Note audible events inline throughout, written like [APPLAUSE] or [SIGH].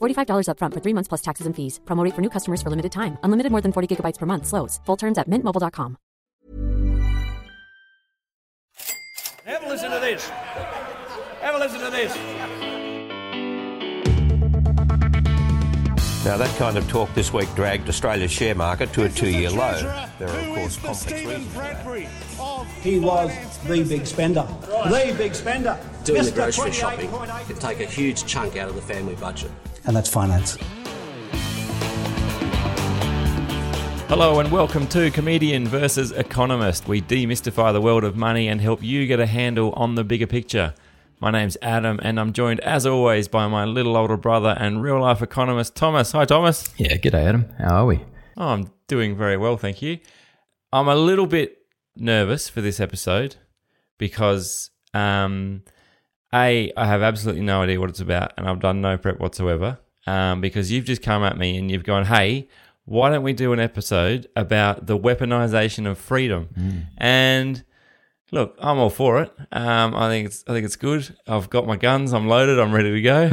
$45 upfront for three months plus taxes and fees. Promo rate for new customers for limited time. Unlimited more than 40 gigabytes per month. Slows. Full terms at mintmobile.com. Have a listen to this. Have a listen to this. Now, that kind of talk this week dragged Australia's share market to a two year low. There are, of course, complex reasons for that. He was the big spender. The big spender. Doing the grocery shopping 28.8. could take a huge chunk out of the family budget. And that's finance. Hello and welcome to Comedian versus Economist. We demystify the world of money and help you get a handle on the bigger picture. My name's Adam and I'm joined as always by my little older brother and real life economist Thomas. Hi Thomas. Yeah, g'day, Adam. How are we? Oh, I'm doing very well, thank you. I'm a little bit nervous for this episode because um A, I have absolutely no idea what it's about and I've done no prep whatsoever. Um, because you've just come at me and you've gone, Hey, why don't we do an episode about the weaponization of freedom? And look, I'm all for it. Um, I think it's I think it's good. I've got my guns. I'm loaded. I'm ready to go.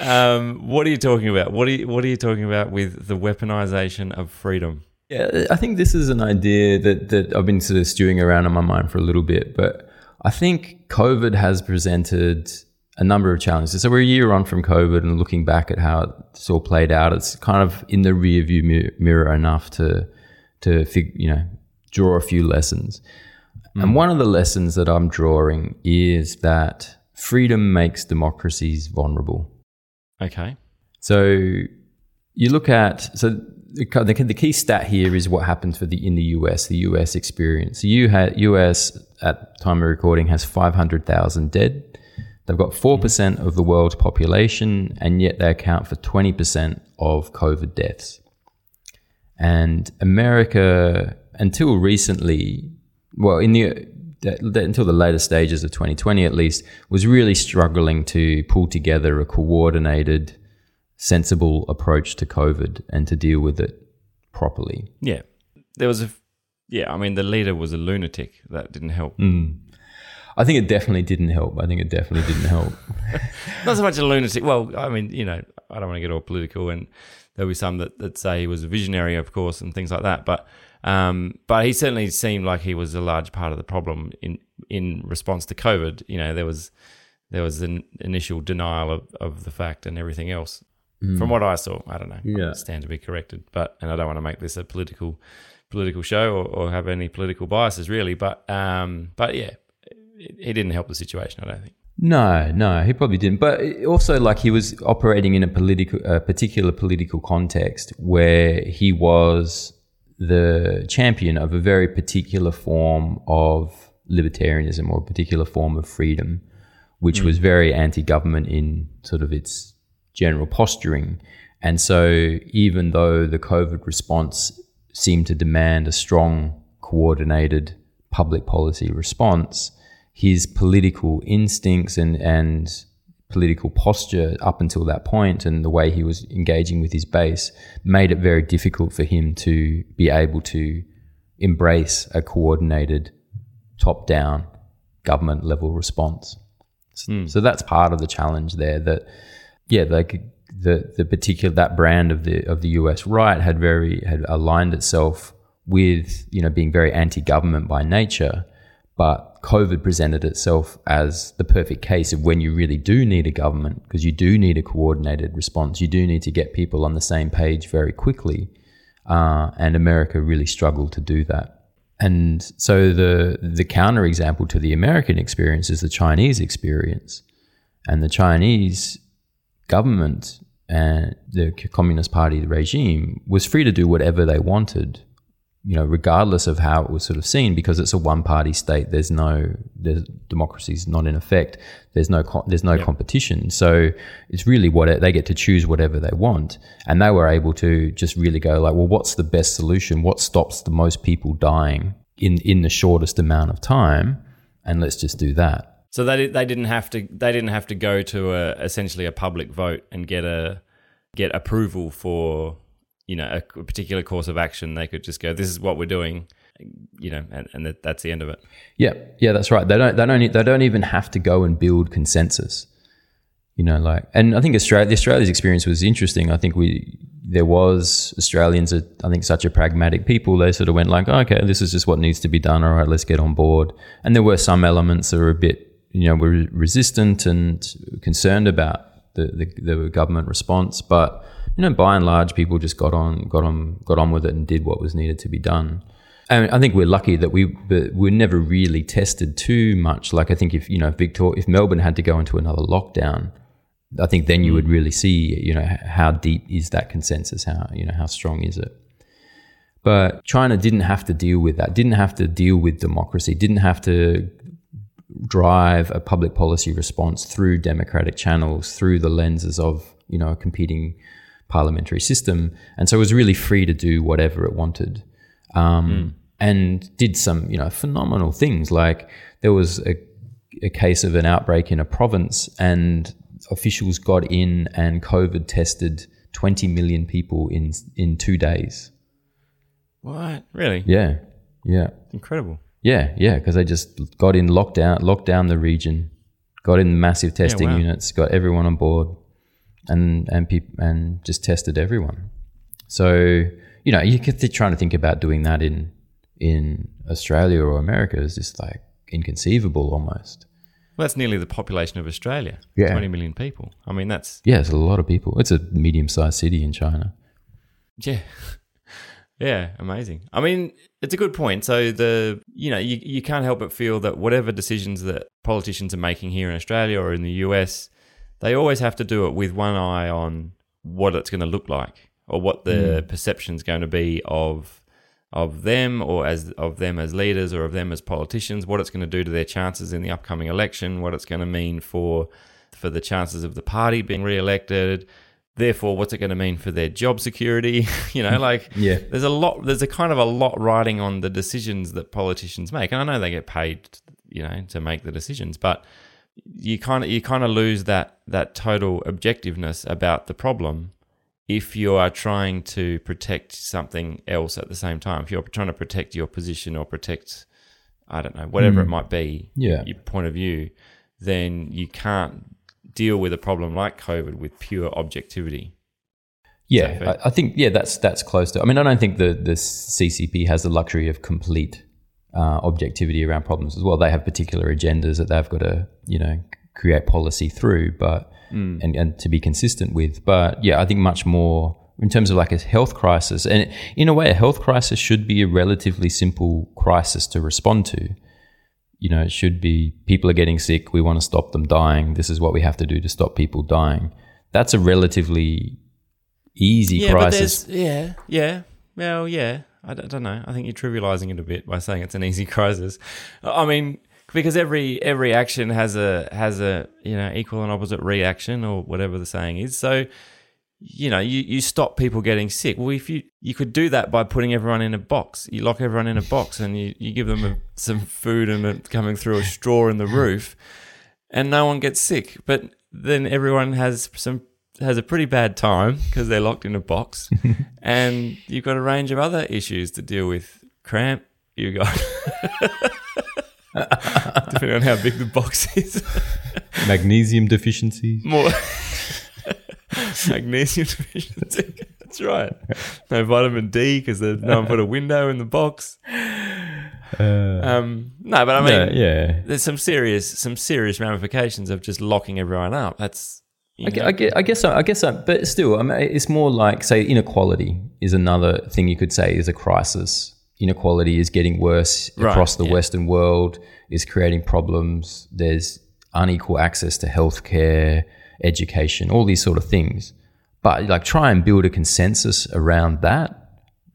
[LAUGHS] um, what are you talking about? What are you What are you talking about with the weaponization of freedom? Yeah, I think this is an idea that, that I've been sort of stewing around in my mind for a little bit, but I think COVID has presented a number of challenges. So we're a year on from COVID and looking back at how it's all played out, it's kind of in the rear view mi- mirror enough to, to fig, you know, draw a few lessons. Hmm. And one of the lessons that I'm drawing is that freedom makes democracies vulnerable. Okay. So you look at so the, the, the key stat here is what happens for the in the US, the US experience. The US at time of recording has 500,000 dead. They've got 4% of the world's population, and yet they account for 20% of COVID deaths. And America, until recently, well, in the, until the later stages of 2020 at least, was really struggling to pull together a coordinated, sensible approach to COVID and to deal with it properly. Yeah. There was a. Yeah, I mean, the leader was a lunatic. That didn't help. Mm. I think it definitely didn't help. I think it definitely didn't help. [LAUGHS] Not so much a lunatic. Well, I mean, you know, I don't want to get all political, and there'll be some that, that say he was a visionary, of course, and things like that. But um, but he certainly seemed like he was a large part of the problem in in response to COVID. You know, there was there was an initial denial of, of the fact and everything else. From what I saw, I don't know. Yeah. I stand to be corrected, but and I don't want to make this a political political show or, or have any political biases really. But um, but yeah, it didn't help the situation. I don't think. No, no, he probably didn't. But also, like he was operating in a political, a particular political context where he was the champion of a very particular form of libertarianism or a particular form of freedom, which hmm. was very anti-government in sort of its general posturing. And so, even though the COVID response seemed to demand a strong, coordinated public policy response, his political instincts and, and political posture up until that point and the way he was engaging with his base made it very difficult for him to be able to embrace a coordinated top down government level response. Hmm. So that's part of the challenge there that yeah, like the the particular that brand of the of the US right had very had aligned itself with, you know, being very anti-government by nature, but COVID presented itself as the perfect case of when you really do need a government because you do need a coordinated response. You do need to get people on the same page very quickly. Uh, and America really struggled to do that. And so the the counterexample to the American experience is the Chinese experience. And the Chinese government and the Communist Party regime was free to do whatever they wanted you know, regardless of how it was sort of seen, because it's a one-party state. There's no, there's democracy's not in effect. There's no, co- there's no Yep. competition. So it's really what they get to choose whatever they want, and they were able to just really go like, well, what's the best solution? What stops the most people dying in in the shortest amount of time? And let's just do that. So they they didn't have to they didn't have to go to a essentially a public vote and get a get approval for you know a, particular course of action. They could just go, "This is what we're doing," you know, and, and that, that's the end of it. Yeah, yeah, that's right. They don't, they don't, they don't even have to go and build consensus. You know, like, and I think Australia, Australia's experience was interesting. I think we, there was Australians are, I think, such a pragmatic people. They sort of went like, oh, okay, this is just what needs to be done. All right, let's get on board. And there were some elements that were a bit, you know, were resistant and concerned about the, the, the government response. But you know, by and large, people just got on, got on, got on with it and did what was needed to be done. And I think we're lucky that we but we're never really tested too much. Like I think if you know Victor, if Melbourne had to go into another lockdown, I think then you would mm. really see you know how deep is that consensus? How you know how strong is it? But China didn't have to deal with that. Didn't have to deal with democracy. Didn't have to drive a public policy response through democratic channels, through the lenses of you know a competing parliamentary system, and so it was really free to do whatever it wanted, um, and did some you know phenomenal things. Like there was a, a case of an outbreak in a province, and officials got in and COVID tested 20 million people in in two days. What really? Yeah, yeah. Incredible. Yeah, yeah, because they just got in lockdown, locked down the region, got in massive testing wow. units, got everyone on board, and and peop- and just tested everyone. So you know, you could th- trying to think about doing that in in Australia or America is just like inconceivable almost. Well, that's nearly the population of Australia. Yeah. twenty million people. I mean, that's Yeah, it's a lot of people. It's a medium-sized city in China. Yeah. Yeah, amazing. I mean, it's a good point. So the you know, you you can't help but feel that whatever decisions that politicians are making here in Australia or in the US, they always have to do it with one eye on what it's going to look like or what the hmm. perception's going to be of of them or as of them as leaders or of them as politicians, what it's going to do to their chances in the upcoming election, what it's going to mean for for the chances of the party being re-elected, therefore what's it going to mean for their job security [LAUGHS] you know mm. like Yeah. there's a lot there's a kind of a lot riding on the decisions that politicians make and i know they get paid you know to make the decisions but you kind of you kind of lose that that total objectiveness about the problem if you are trying to protect something else at the same time if you're trying to protect your position or protect i don't know whatever mm. it might be Yeah. your point of view then you can't deal with a problem like covid with pure objectivity Yeah. I, I think yeah, that's that's close to. I mean, I don't think the the CCP has the luxury of complete uh, objectivity around problems as well. They have particular agendas that they've got to you know create policy through, but and and to be consistent with. But yeah, I think much more in terms of like a health crisis, and in a way, a health crisis should be a relatively simple crisis to respond to. You know, it should be people are getting sick. We want to stop them dying. This is what we have to do to stop people dying. That's a relatively easy yeah, crisis. yeah, yeah, well, yeah. I don't, don't know. I think you're trivializing it a bit by saying it's an easy [LAUGHS] crisis. I mean, because every every action has a has a you know equal and opposite reaction or whatever the saying is. So you know you, you stop people getting sick. Well, if you you could do that by putting everyone in a box. You lock everyone in a box and you, you give them a, some food and coming through a straw in the [LAUGHS] roof, and no one gets sick. But then everyone has some has a pretty bad time because they're locked in a box, [LAUGHS] and you've got a range of other issues to deal with. Cramp, you got [LAUGHS] depending on how big the box is, Magnesium deficiencies. more [LAUGHS] magnesium [LAUGHS] deficiency. That's right. No vitamin D because no one put a window in the box. um, no, but I mean, yeah, yeah. there's some serious some serious ramifications of just locking everyone up. That's you I, know, I guess, I guess, I guess, I- but still, I mean, it's more like, say, inequality is another thing you could say is a crisis. Inequality is getting worse Right, across the yeah. Western world, is creating problems. There's unequal access to healthcare, education, all these sort of things. But like, try and build a consensus around that.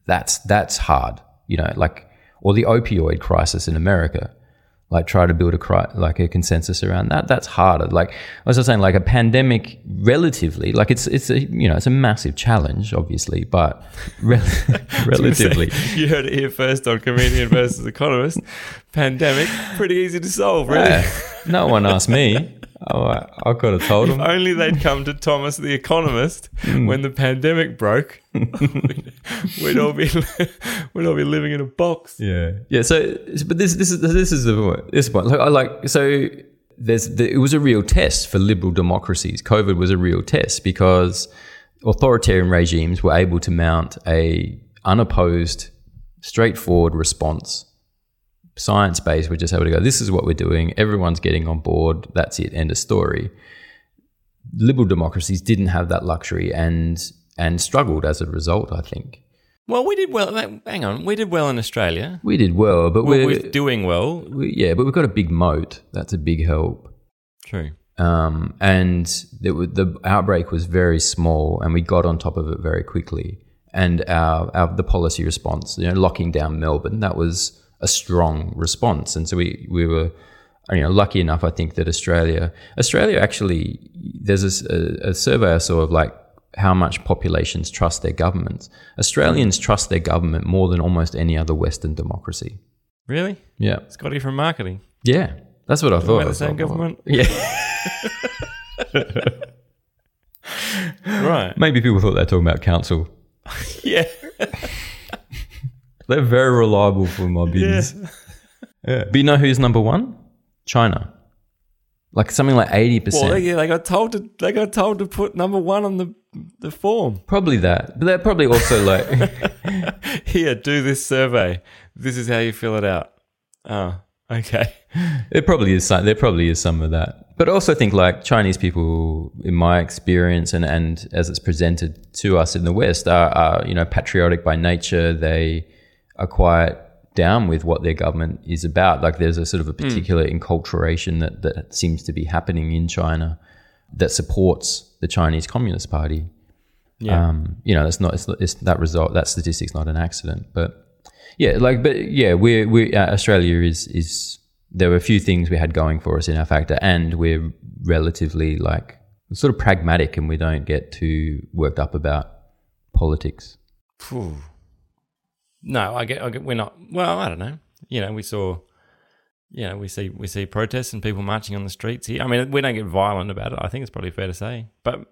That's that's hard. you know, like, or the opioid crisis in America. Like, try to build a cri- like a consensus around that. That's harder. Like I was just saying, like a pandemic, relatively, like it's it's a you know it's a massive challenge, obviously, but [LAUGHS] rel- [LAUGHS] relatively, you heard it here first on Comedian versus Economist. Pandemic, pretty easy to solve, really. Yeah. no one asked me. [LAUGHS] Oh, I, I could have told If only they'd come to Thomas the Economist Hmm. when the pandemic broke. we'd, [LAUGHS] we'd all be we'd all be living in a box. Yeah, yeah. So, but this this is this is the point. This point. Like, I like so. There's the, it was a real test for liberal democracies. COVID was a real test because authoritarian regimes were able to mount a unopposed, straightforward response, science based. We're just able to go. This is what we're doing. Everyone's getting on board. That's it. End of story. Liberal democracies didn't have that luxury and and struggled as a result. I think Well, we did well. Hang on, we did well in Australia. we did well, but We're, we're we're doing well. we, yeah, but we've got a big moat. That's a big help. True. Um, and it, the outbreak was very small, and we got on top of it very quickly. And our, our the policy response, you know, locking down Melbourne, that was a strong response. And so we we were, you know, lucky enough, I think that Australia, Australia actually, there's a survey I saw of like how much populations trust their governments. Australians trust their government more than almost any other Western democracy. Really? Yeah, Scotty from marketing. yeah, that's what I thought. The same government. Yeah. [LAUGHS] Right. Maybe people thought they were talking about council. [LAUGHS] Yeah. [LAUGHS] They're very reliable for my business. [LAUGHS] Yeah. But you know who's number one? China. Like something like eighty percent. they, yeah, they got told to they got told to put number one on the the form. Probably that. But they're probably also like [LAUGHS] Here, do this survey. This is how you fill it out. Oh, okay. there probably is some there probably is some of that. But also think like Chinese people, in my experience and, and as it's presented to us in the West, are, are you know patriotic by nature. They are quite down with what their government is about. Like there's a sort of a particular enculturation that, that seems to be happening in China that supports the Chinese Communist Party. Yeah. Um, you know, it's not it's, it's that result that statistic's not an accident, but yeah, like but yeah, we're we uh, Australia is is there were a few things we had going for us in our factor, and we're relatively like sort of pragmatic, and we don't get too worked up about politics. Phew. No, I get, I get. We're not. Well, I don't know. You know, we saw. You know, we see we see protests and people marching on the streets here. I mean, we don't get violent about it. I think it's probably fair to say, but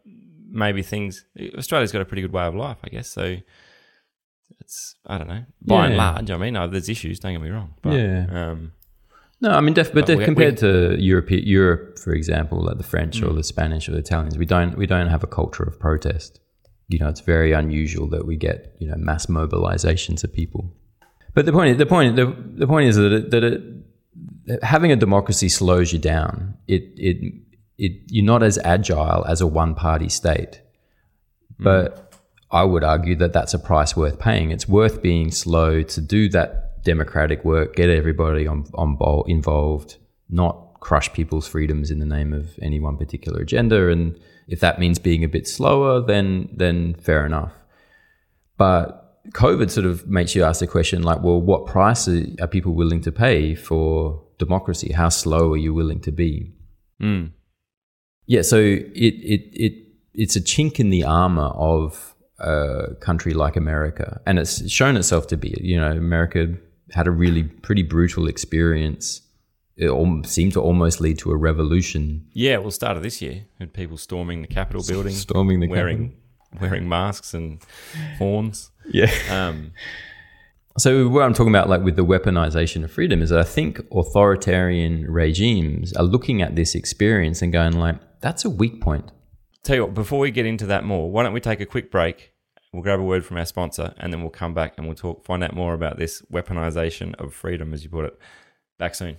maybe things. Australia's got a pretty good way of life, I guess. So it's I don't know. By and Yeah. large, I mean, no, there's issues. Don't get me wrong. But, Yeah. Um, No, I mean, def- but, But we- compared to Europe, Europe, for example, like the French or the Spanish or the Italians, we don't we don't have a culture of protest. You know, it's very unusual that we get you know mass mobilizations of people. But the point, the point, the, the point is that it, that it, having a democracy slows you down. It it it you're not as agile as a one party state. Hmm. But I would argue that that's a price worth paying. It's worth being slow to do that democratic work, get everybody on, on bol- involved, not crush people's freedoms in the name of any one particular agenda. And if that means being a bit slower, then then fair enough. But COVID sort of makes you ask the question like, well, what price are people willing to pay for democracy? How slow are you willing to be? mm. Yeah, so it it it it's a chink in the armor of a country like America, and it's shown itself to be. You know, America had a really pretty brutal experience. It al- seemed to almost lead to a revolution. Yeah, well, started this year, had people storming the Capitol building, Storming the wearing wearing masks and horns. [LAUGHS] Yeah. Um, So what I'm talking about, like with the weaponization of freedom, is that I think authoritarian regimes are looking at this experience and going like, "That's a weak point." Tell you what, before we get into that more, why don't we take a quick break? We'll grab a word from our sponsor and then we'll come back and we'll talk, find out more about this weaponization of freedom, as you put it. Back soon.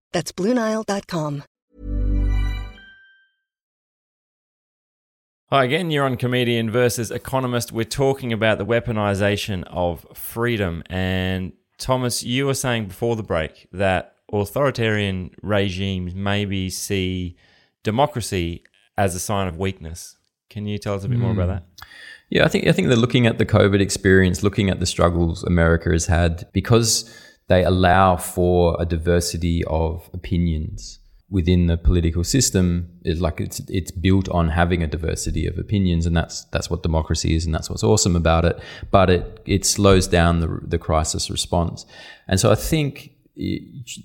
That's BlueNile.com. Hi again, you're on Comedian versus Economist. We're talking about the weaponization of freedom. And Thomas, you were saying before the break that authoritarian regimes maybe see democracy as a sign of weakness. Can you tell us a bit more about hmm. that? Yeah, I think I think they're looking at the COVID experience, looking at the struggles America has had because they allow for a diversity of opinions within the political system. It's like it's it's built on having a diversity of opinions, and that's that's what democracy is, and that's what's awesome about it. But it it slows down the the crisis response, and so I think eh,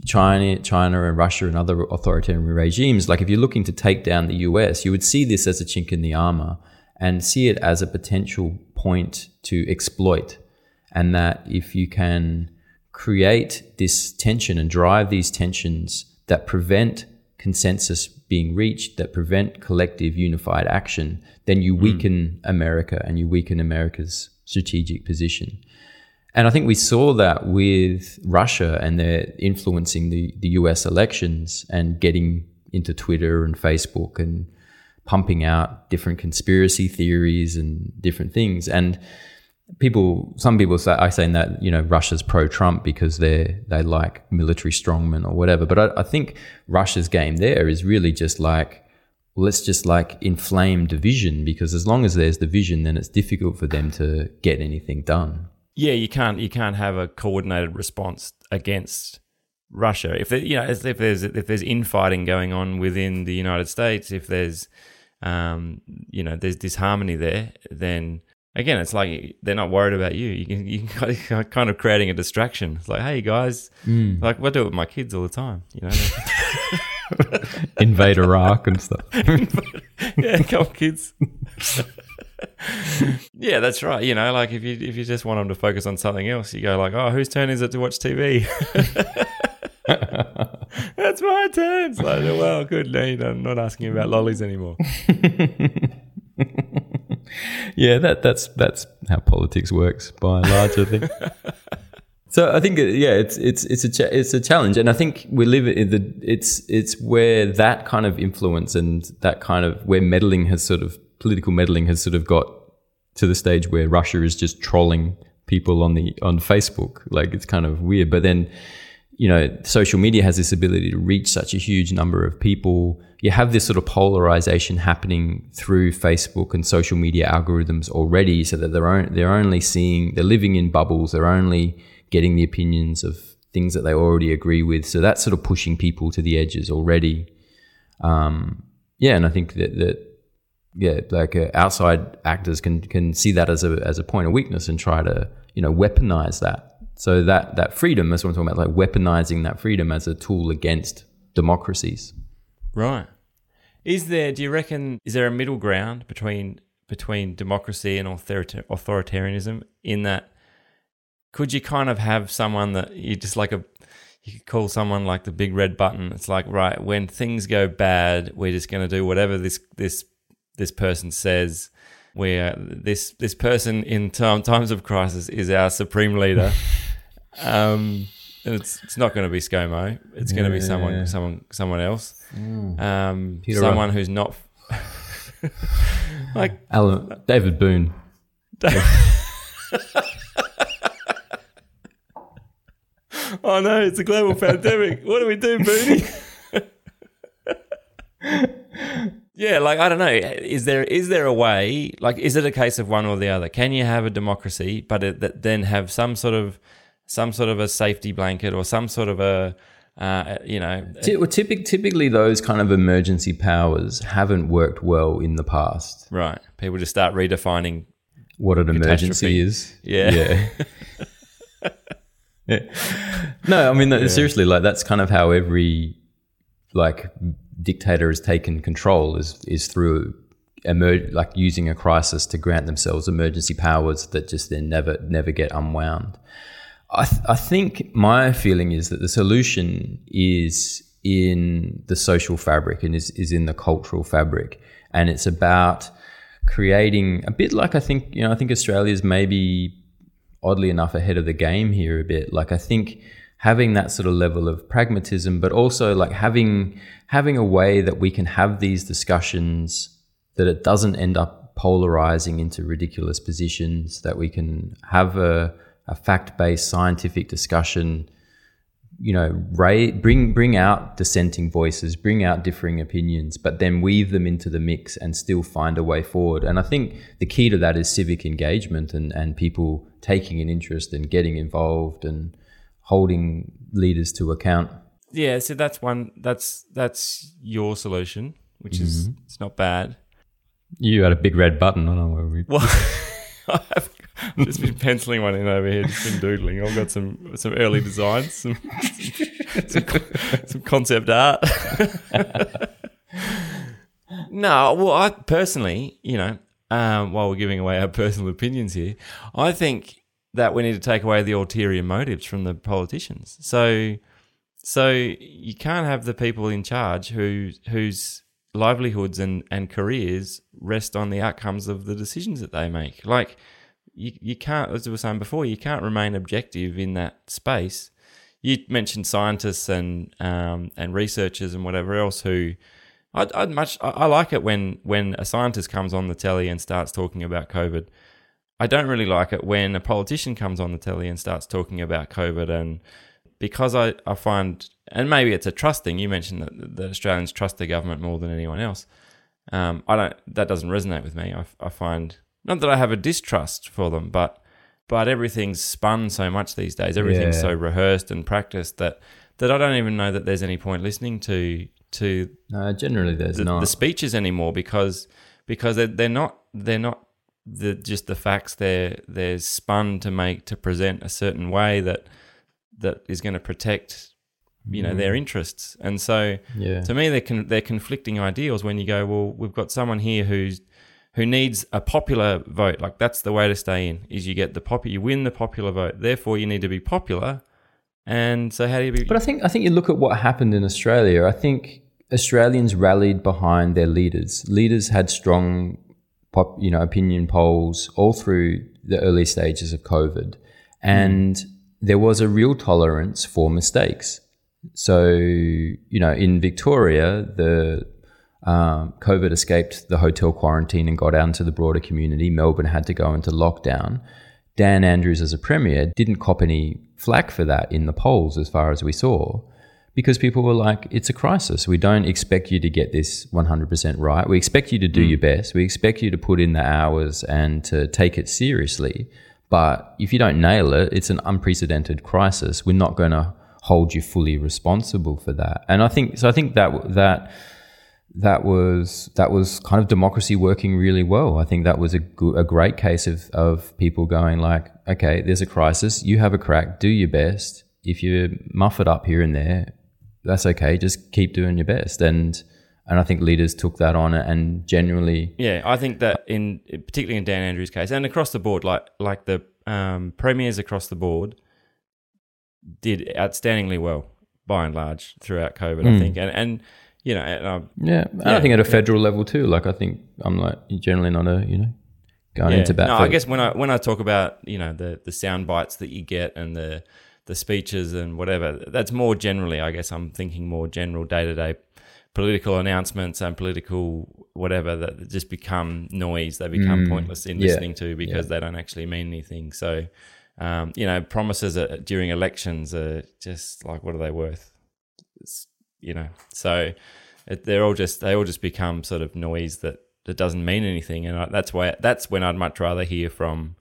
China, China and Russia and other authoritarian regimes, like if you're looking to take down the US, you would see this as a chink in the armor and see it as a potential point to exploit. And that if you can create this tension and drive these tensions that prevent consensus being reached, that prevent collective unified action, then you weaken mm. America and you weaken America's strategic position. And I think we saw that with Russia and their influencing the, the US elections and getting into Twitter and Facebook and pumping out different conspiracy theories and different things. And people, some people say, I saying that, you know, Russia's pro Trump because they they like military strongmen or whatever. But I, I think Russia's game there is really just like, let's just like inflame division because as long as there's division, then it's difficult for them to get anything done. Yeah, you can't you can't have a coordinated response against Russia. If you know if there's if there's infighting going on within the United States, if there's um, you know there's disharmony there, then again it's like they're not worried about you. You can you can [LAUGHS] kind of creating a distraction. It's like, hey guys, mm. like what do it with my kids all the time. You know, [LAUGHS] invade Iraq and stuff. [LAUGHS] yeah, come kids. yeah, that's right. You know, like if you if you just want them to focus on something else, you go like, "Oh, whose turn is it to watch TV?" that's my turn. It's like, well, good. No, I'm not asking about lollies anymore. Yeah, that that's that's how politics works by and large. I think. [LAUGHS] So I think yeah, it's it's it's a cha- it's a challenge, and I think we live in the it's it's where that kind of influence and that kind of where meddling has sort of political meddling has sort of got to the stage where Russia is just trolling people on the on Facebook. Like it's kind of weird. But then, you know, social media has this ability to reach such a huge number of people. You have this sort of polarization happening through Facebook and social media algorithms already, so that they're on, they're only seeing they're living in bubbles. They're only getting the opinions of things that they already agree with. So that's sort of pushing people to the edges already. Um, yeah, and I think that that yeah, like uh, outside actors can can see that as a as a point of weakness and try to you know weaponize that. So that that freedom, that's what I'm talking about, like weaponizing that freedom as a tool against democracies. Right. Is there? Do you reckon? Is there a middle ground between between democracy and authoritarianism? In that, could you kind of have someone that you just like a you could call someone like the big red button. It's like right when things go bad, we're just going to do whatever this this this person says where this this person in time, times of crisis is our supreme leader. [LAUGHS] um, and it's it's not going to be ScoMo. It's going to be someone someone someone else. Mm. Um, someone who's not [LAUGHS] like Alan, David Boon. [LAUGHS] oh no! It's a global pandemic. What do we do, Booney? [LAUGHS] Yeah, like I don't know. Is there is there a way? Like, is it a case of one or the other? Can you have a democracy, but it, that then have some sort of some sort of a safety blanket or some sort of a uh, you know? Well, typically, typically those kind of emergency powers haven't worked well in the past. Right. People just start redefining what an emergency is. Yeah. Yeah. [LAUGHS] Yeah. No, I mean no, seriously, like that's kind of how every like dictator has taken control is is through emer- like using a crisis to grant themselves emergency powers that just then never never get unwound. I th- I think my feeling is that the solution is in the social fabric and is, is in the cultural fabric, and it's about creating a bit like I think you know I think Australia's maybe oddly enough ahead of the game here a bit. Like I think having that sort of level of pragmatism, but also like having having a way that we can have these discussions that it doesn't end up polarizing into ridiculous positions, that we can have a, a fact-based scientific discussion you know, ra- bring bring out dissenting voices, bring out differing opinions, but then weave them into the mix and still find a way forward. And I think the key to that is civic engagement and and people taking an interest and getting involved and holding leaders to account. Yeah, so that's one. That's that's your solution, which is mm-hmm. it's not bad. You had a big red button. I don't know where we. Well, [LAUGHS] [LAUGHS] just been penciling one in over here, just been doodling. I've got some some early designs, some [LAUGHS] some, some concept art. [LAUGHS] no, well, I personally, you know, um, while we're giving away our personal opinions here, I think that we need to take away the ulterior motives from the politicians. So, so you can't have the people in charge who whose livelihoods and, and careers rest on the outcomes of the decisions that they make. Like you, you can't, as we were saying before, you can't remain objective in that space. You mentioned scientists and um, and researchers and whatever else who I'd, I'd much I, I like it when when a scientist comes on the telly and starts talking about COVID. I don't really like it when a politician comes on the telly and starts talking about COVID and because I, I find and maybe it's a trust thing. You mentioned that the Australians trust the government more than anyone else. Um, I don't. That doesn't resonate with me. I, I find not that I have a distrust for them, but but everything's spun so much these days. Everything's Yeah. so rehearsed and practiced that that I don't even know that there's any point listening to to generally there's the, not. the speeches anymore because because they're, they're not they're not the just the facts. They're they're spun to make to present a certain way that that is going to protect you know their mm. interests. And so Yeah. to me they're con- they're conflicting ideals when you go well we've got someone here who's who needs a popular vote like that's the way to stay in is you get the pop you win the popular vote therefore you need to be popular and so how do you be But I think I think you look at what happened in Australia. I think Australians rallied behind their leaders. Leaders had strong, pop, you know, opinion polls all through the early stages of COVID, and there was a real tolerance for mistakes. So you know, in Victoria, the um, COVID escaped the hotel quarantine and got out into the broader community. Melbourne had to go into lockdown. Dan Andrews, as a premier, didn't cop any flack for that in the polls, as far as we saw, because people were like, it's a crisis. We don't expect you to get this 100% right. We expect you to do your best. We expect you to put in the hours and to take it seriously. But if you don't nail it, it's an unprecedented crisis. We're not going to hold you fully responsible for that. And I think so. I think that that that was that was kind of democracy working really well. I think that was a, go- a great case of of people going like, okay, there's a crisis. You have a crack. Do your best. If you muff it up here and there, that's okay. Just keep doing your best. And and I think leaders took that on and genuinely Yeah, I think that in particularly in Dan Andrews' case and across the board, like like the um, premiers across the board did outstandingly well by and large throughout COVID. I Mm. think, and and you know, and Yeah, I think at a federal level too. Like I think I'm like generally not a you know going yeah. into bat. No, I guess when I when I talk about you know the the sound bites that you get and the the speeches and whatever, that's more generally. I guess I'm thinking more general day to day political announcements and political whatever that just become noise. They become Mm, pointless in yeah, listening to because they don't actually mean anything. So. Um, you know, promises during elections are just like, what are they worth? It's, you know, so it, they're all just they all just become sort of noise that that doesn't mean anything, and I, that's why that's when I'd much rather hear from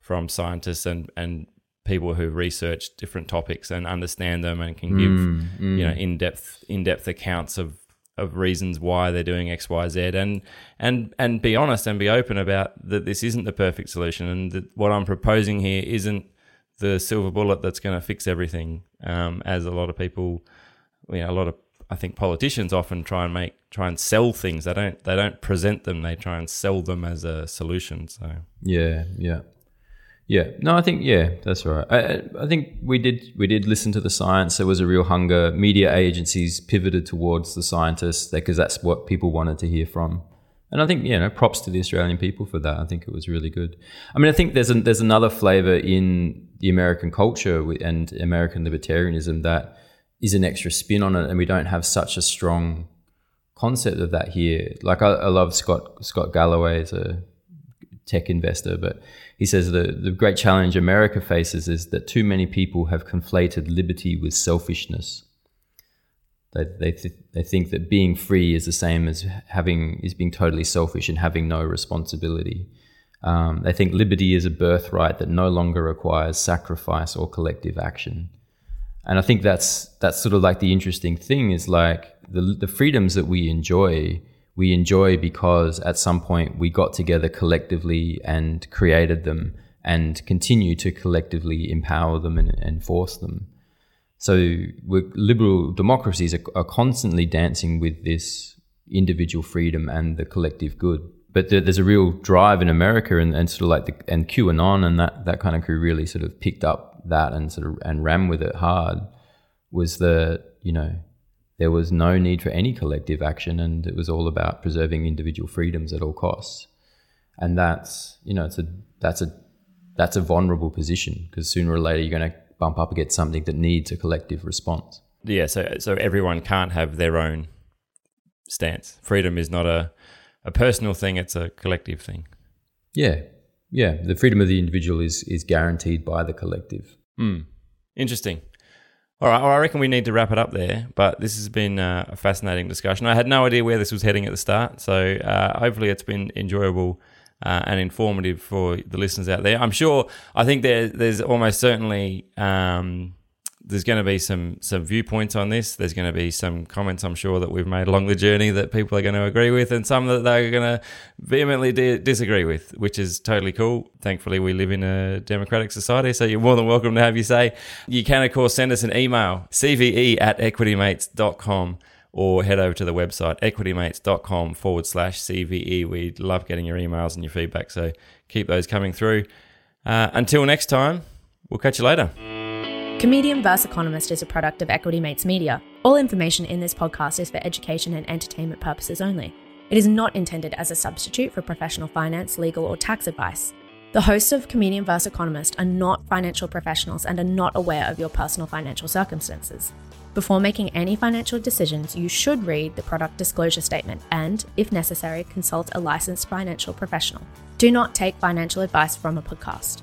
from scientists and and people who research different topics and understand them and can give Mm, you know in depth in depth accounts of of reasons why they're doing X, Y, Z, and and and be honest and be open about that this isn't the perfect solution, and that what I'm proposing here isn't the silver bullet that's going to fix everything. Um, as a lot of people, you know, a lot of I think politicians often try and make try and sell things. They don't they don't present them. They try and sell them as a solution. So yeah, yeah. Yeah, no, I think yeah, that's right. I, I think we did we did listen to the science. There was a real hunger. Media agencies pivoted towards the scientists because that's what people wanted to hear from. And I think you know, props to the Australian people for that. I think it was really good. I mean, I think there's there's another flavor in the American culture and American libertarianism that is an extra spin on it, and we don't have such a strong concept of that here. Like I, I love Scott Scott Galloway as a tech investor, but he says the, the great challenge America faces is that too many people have conflated liberty with selfishness. They, they, th- they think that being free is the same as having is being totally selfish and having no responsibility. Um, they think liberty is a birthright that no longer requires sacrifice or collective action. And I think that's that's sort of like the interesting thing is like the the freedoms that we enjoy we enjoy because at some point we got together collectively and created them and continue to collectively empower them and enforce them. So liberal democracies are, are, constantly dancing with this individual freedom and the collective good. But there, there's a real drive in America and, and sort of like the, and QAnon and that, that kind of crew really sort of picked up that and sort of and ran with it hard was that you know, there was no need for any collective action and it was all about preserving individual freedoms at all costs. And that's you know it's a that's a that's a vulnerable position because sooner or later you're going to bump up against something that needs a collective response. Yeah so so everyone can't have their own stance. Freedom is not a a personal thing it's a collective thing. Yeah yeah the freedom of the individual is is guaranteed by the collective mm. interesting all right, well, I reckon we need to wrap it up there. But this has been uh, a fascinating discussion. I had no idea where this was heading at the start, so uh, hopefully it's been enjoyable uh, and informative for the listeners out there. I'm sure. I think there, there's almost certainly um, there's going to be some some viewpoints on this. There's going to be some comments, I'm sure, that we've made along the journey that people are going to agree with, and some that they're going to vehemently di- disagree with, which is totally cool. Thankfully, we live in a democratic society, so you're more than welcome to have your say. You can, of course, send us an email, cve at equitymates.com or head over to the website equitymates.com forward slash CVE. We love getting your emails and your feedback, so keep those coming through. Uh, until next time, we'll catch you later. Comedian vs. Economist is a product of Equity Mates Media. All information in this podcast is for education and entertainment purposes only. It is not intended as a substitute for professional finance, legal, or tax advice. The hosts of Comedian vs. Economist are not financial professionals and are not aware of your personal financial circumstances. Before making any financial decisions, you should read the product disclosure statement and, if necessary, consult a licensed financial professional. Do not take financial advice from a podcast.